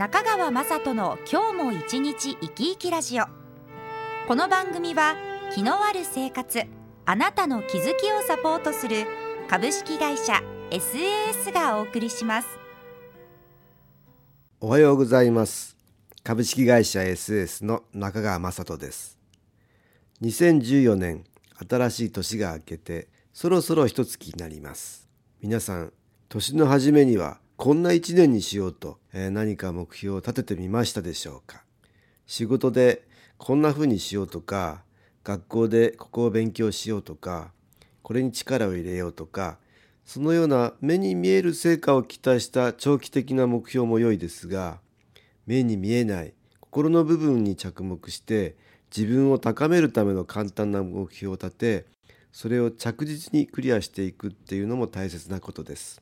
中川雅人の今日も一日生き生きラジオ。この番組は気のある生活あなたの気づきをサポートする株式会社 SAS がお送りします。おはようございます。株式会社 SS の中川雅人です。2014年新しい年が明けてそろそろ一月になります。皆さん年の初めにはこんな一年にしようと、えー、何か目標を立ててみましたでしょうか？仕事でこんな風にしようとか学校でここを勉強しようとかこれに力を入れようとかそのような目に見える成果を期待した長期的な目標も良いですが目に見えない心の部分に着目して自分を高めるための簡単な目標を立てそれを着実にクリアしていくっていうのも大切なことです。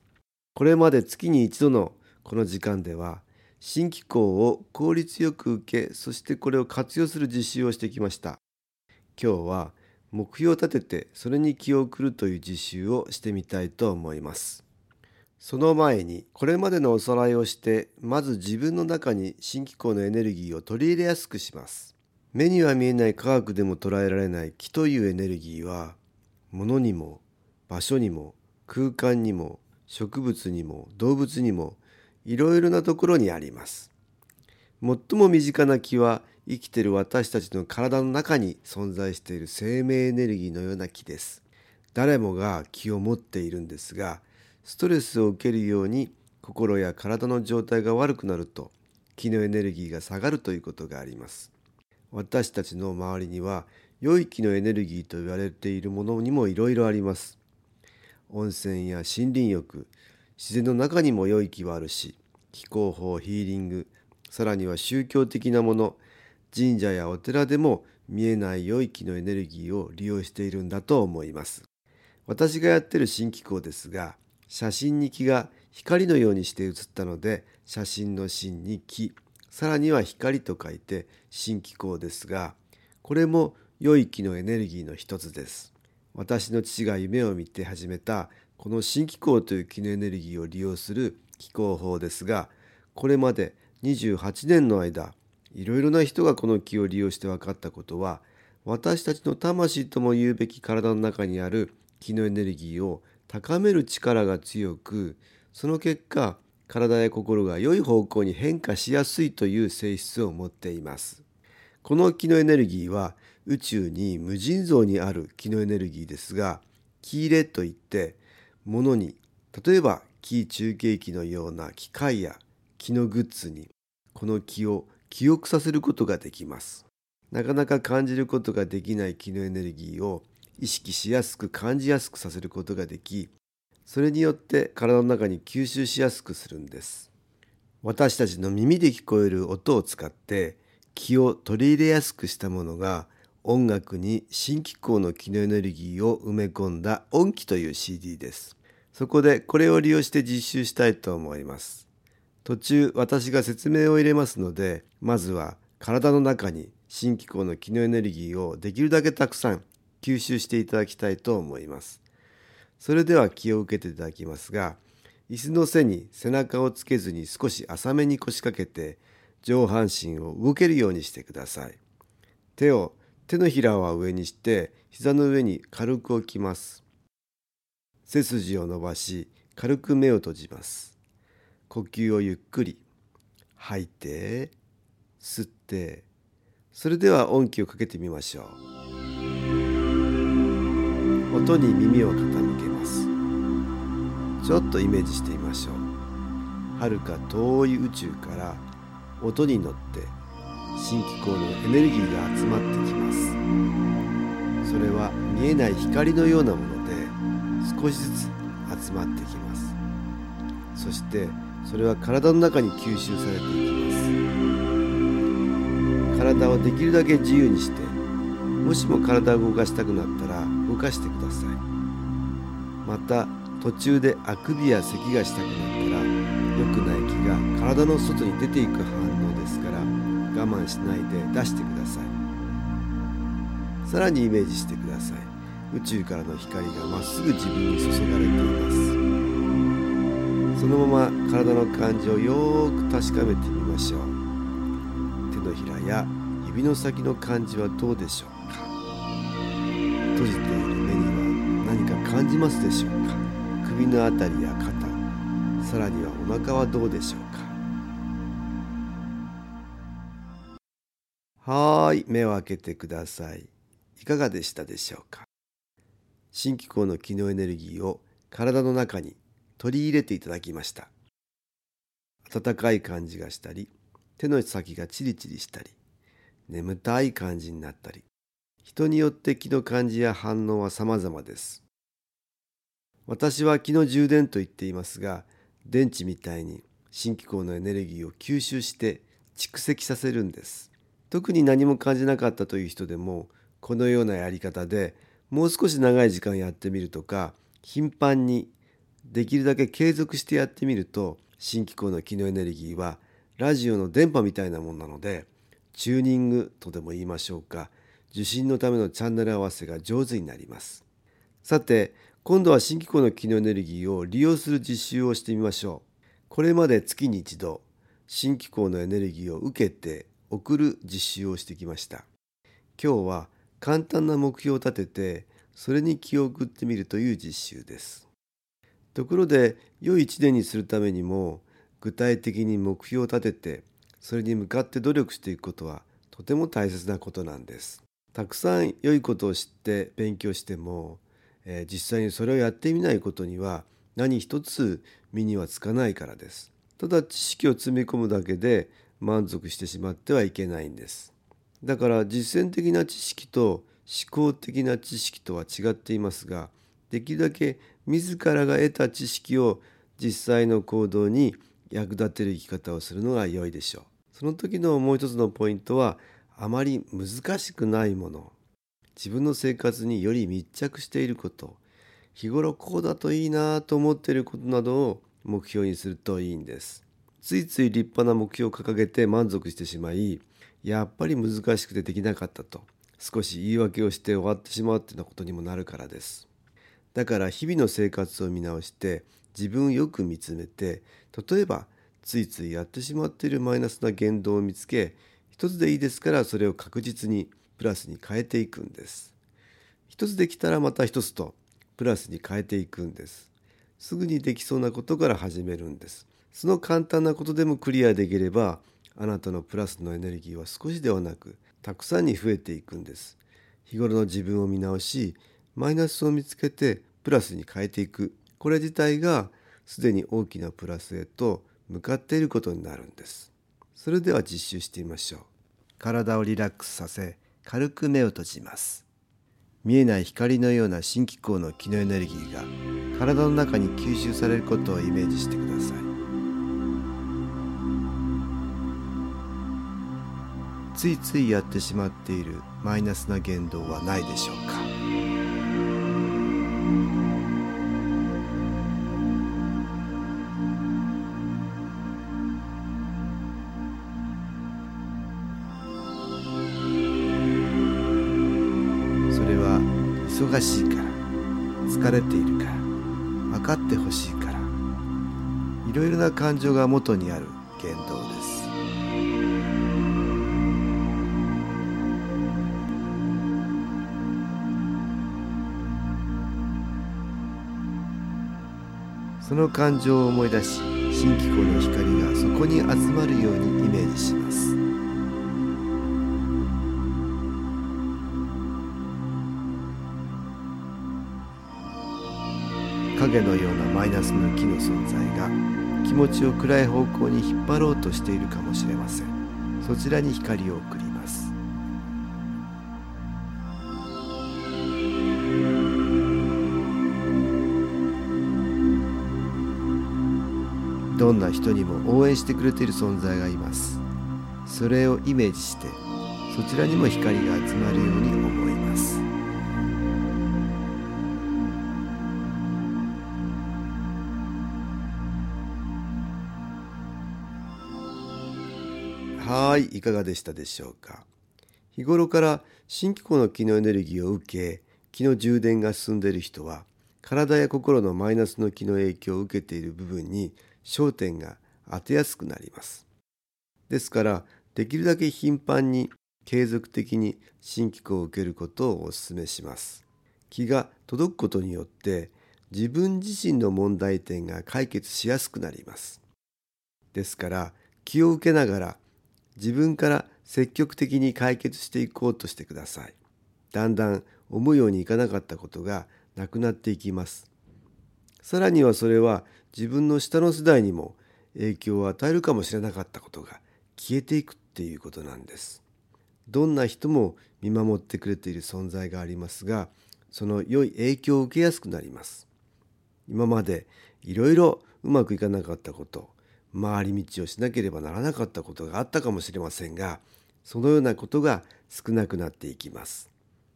これまで月に一度のこの時間では新機構を効率よく受けそしてこれを活用する実習をしてきました。今日は目標を立ててそれに気を送るという実習をしてみたいと思います。その前にこれまでのおさらいをしてまず自分の中に新機構のエネルギーを取り入れやすくします。目には見えない科学でも捉えられない気というエネルギーは物にも場所にも空間にも植物にも動物にもいろいろなところにあります。最も身近な気は生きている私たちの体の中に存在している生命エネルギーのような気です。誰もが気を持っているんですがストレスを受けるように心や体の状態が悪くなると気のエネルギーが下がるということがあります。私たちの周りには良い気のエネルギーと言われているものにもいろいろあります。温泉や森林浴自然の中にも良い気はあるし気候法ヒーリングさらには宗教的なもの神社やお寺でも見えない良い気のエネルギーを利用しているんだと思います。私がやってる新機構ですが写真に気が光のようにして写ったので写真の真に気さらには光と書いて新機構ですがこれも良い気のエネルギーの一つです。私の父が夢を見て始めたこの新気候という気のエネルギーを利用する気候法ですがこれまで28年の間いろいろな人がこの気を利用して分かったことは私たちの魂とも言うべき体の中にある気のエネルギーを高める力が強くその結果体や心が良い方向に変化しやすいという性質を持っています。この気のエネルギーは宇宙に無尽蔵にある気のエネルギーですが気入れといって物に例えば気中継機のような機械や気のグッズにこの気を記憶させることができます。なかなか感じることができない気のエネルギーを意識しやすく感じやすくさせることができそれによって体の中に吸収しやすくするんです。私たちの耳で聞こえる音を使って気を取り入れやすくしたものが音楽に新機構の気のエネルギーを埋め込んだ音機という CD です。そこでこれを利用して実習したいと思います。途中私が説明を入れますので、まずは体の中に新機構の気のエネルギーをできるだけたくさん吸収していただきたいと思います。それでは気を受けていただきますが、椅子の背に背中をつけずに少し浅めに腰掛けて上半身を動けるようにしてください。手を手のひらは上にして膝の上に軽く置きます。背筋を伸ばし軽く目を閉じます。呼吸をゆっくり吐いて吸ってそれでは音気をかけてみましょう。音に耳を傾けます。ちょっとイメージしてみましょう。遥か遠い宇宙から音に乗って新機構のエネルギーが集まってきます。それは見えない光のようなもので少しずつ集まってきます。そしてそれは体の中に吸収されていきます。体をできるだけ自由にしてもしも体を動かしたくなったら動かしてください。また途中であくびや咳がしたくなったら良くない気が体の外に出ていく反応ですから我慢しないで出してください。さらにイメージしてください。宇宙からの光がまっすぐ自分に注がれています。そのまま体の感じをよーく確かめてみましょう。手のひらや指の先の感じはどうでしょうか。閉じている目には何か感じますでしょうか。首のあたりや肩さらにはお腹はどうでしょうか。はーい目を開けてください。いかがでしたでしょうか？新機構の機能エネルギーを体の中に取り入れていただきました。温かい感じがしたり手の先がチリチリしたり眠たい感じになったり人によって気の感じや反応は様々です。私は気の充電と言っていますが電池みたいに新機構のエネルギーを吸収して蓄積させるんです。特に何も感じなかったという人でもこのようなやり方でもう少し長い時間やってみるとか頻繁にできるだけ継続してやってみると新機構の機能エネルギーはラジオの電波みたいなもんなのでチューニングとでも言いましょうか受信のためのチャンネル合わせが上手になります。さて今度は新機構の機能エネルギーを利用する実習をしてみましょう。これまで月に一度新機構のエネルギーを受けて送る実習をしてきました。今日は簡単な目標を立ててそれに気を送ってみるという実習です。ところで良い一年にするためにも具体的に目標を立ててそれに向かって努力していくことはとても大切なことなんです。たくさん良いことを知って勉強しても、えー、実際にそれをやってみないことには何一つ身にはつかないからです。ただ知識を積み込むだけで満足してしまってはいけないんですだから実践的な知識と思考的な知識とは違っていますができるだけ自らが得た知識を実際の行動に役立てる生き方をするのが良いでしょう。その時のもう一つのポイントはあまり難しくないもの自分の生活により密着していること日頃こうだといいなと思っていることなどを目標にするといいんです。ついつい立派な目標を掲げて満足してしまいやっぱり難しくてできなかったと少し言い訳をして終わってしまうっていうようなことにもなるからです。だから日々の生活を見直して自分をよく見つめて例えばついついやってしまっているマイナスな言動を見つけ一つでいいですからそれを確実にプラスに変えていくんです。一つできたらまた一つとプラスに変えていくんです。すぐにできそうなことから始めるんです。その簡単なことでもクリアできればあなたのプラスのエネルギーは少しではなくたくさんに増えていくんです。日頃の自分を見直しマイナスを見つけてプラスに変えていく。これ自体がすでに大きなプラスへと向かっていることになるんです。それでは実習してみましょう。体をリラックスさせ軽く目を閉じます。見えない光のような新機構の気のエネルギーが体の中に吸収されることをイメージしてください。ついついやってしまっているマイナスな言動はないでしょうか？それは忙しいから疲れているから分かってほしいから。いろいろな感情が元にある言動です。その感情を思い出し新機構の光がそこに集まるようにイメージします。影のようなマイナスの木の存在が気持ちを暗い方向に引っ張ろうとしているかもしれません。そちらに光を送りどんな人にも応援してくれている存在がいます。それをイメージしてそちらにも光が集まるように思います。はいいかがでしたでしょうか。日頃から新機構の気のエネルギーを受け気の充電が進んでいる人は体や心のマイナスの気の影響を受けている部分に焦点が当てやすくなりますですからできるだけ頻繁に継続的に新機構を受けることをお勧めします気が届くことによって自分自身の問題点が解決しやすくなりますですから気を受けながら自分から積極的に解決していこうとしてください。だんだん思うようにいかなかったことがなくなっていきます。さらにはそれは自分の下の世代にも影響を与えるかもしれなかったことが消えていくっていうことなんです。どんな人も見守ってくれている存在がありますが、その良い影響を受けやすくなります。今までいろいろうまくいかなかったこと、回り道をしなければならなかったことがあったかもしれませんがそのようなことが少なくなっていきます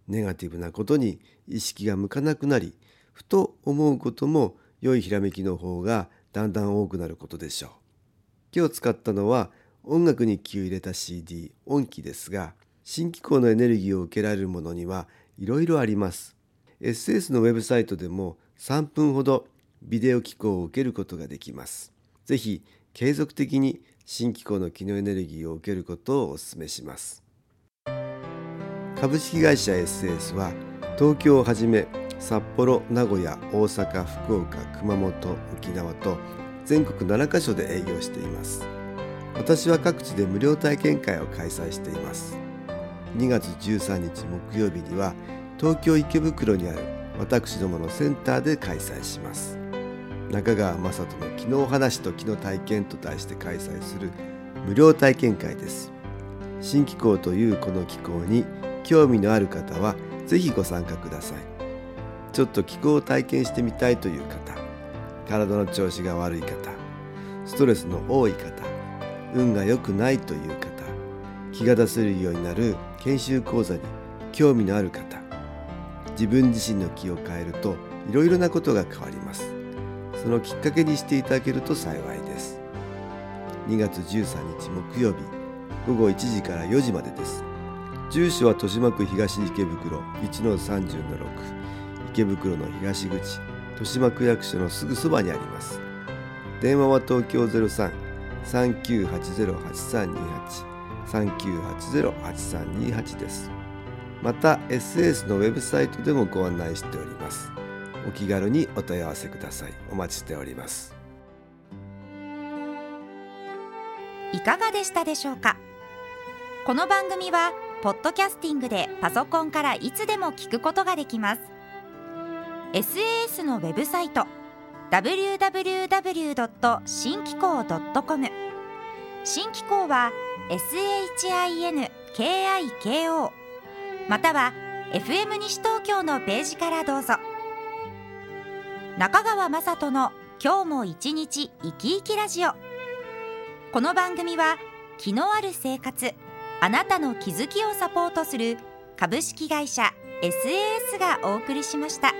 ネガティブなことに意識が向かなくなりふと思うことも良いひらめきの方がだんだん多くなることでしょう。今日使ったのは音楽に気を入れた CD 音機ですが新機構のエネルギーを受けられるものにはいろいろあります。SS のウェブサイトでも3分ほどビデオ機構を受けることができます。ぜひ継続的に新機構の機能エネルギーを受けることをお勧めします。株式会社 SS は東京をはじめ札幌名古屋大阪福岡熊本沖縄と全国7カ所で営業しています。私は各地で無料体験会を開催しています。2月13日木曜日には東京池袋にある私どものセンターで開催します。中川雅人の「昨日話と昨日体験」と題して開催する無料体験会です。新機構というこの機構に興味のある方は是非ご参加ください。ちょっと気候を体験してみたいという方体の調子が悪い方ストレスの多い方運が良くないという方気が出せるようになる研修講座に興味のある方自分自身の気を変えるといろいろなことが変わります。そのきっかけにしていただけると幸いです。2月13日木曜日午後1時から4時までです。住所は豊島区東池袋1-30-6池袋の東口豊島区役所のすぐそばにあります。電話は東京03-3980-8328 3980-8328です。また SS のウェブサイトでもご案内しております。お気軽にお問い合わせください。お待ちしております。いかがでしたでしょうか？この番組はポッドキャスティングでパソコンからいつでも聞くことができます。SAS のウェブサイト www. 新機構 .com 新機構は SHINKIKO または FM 西東京のページからどうぞ。中川雅人の今日も一日生き生きラジオこの番組は気のある生活あなたの気づきをサポートする株式会社 SAS がお送りしました。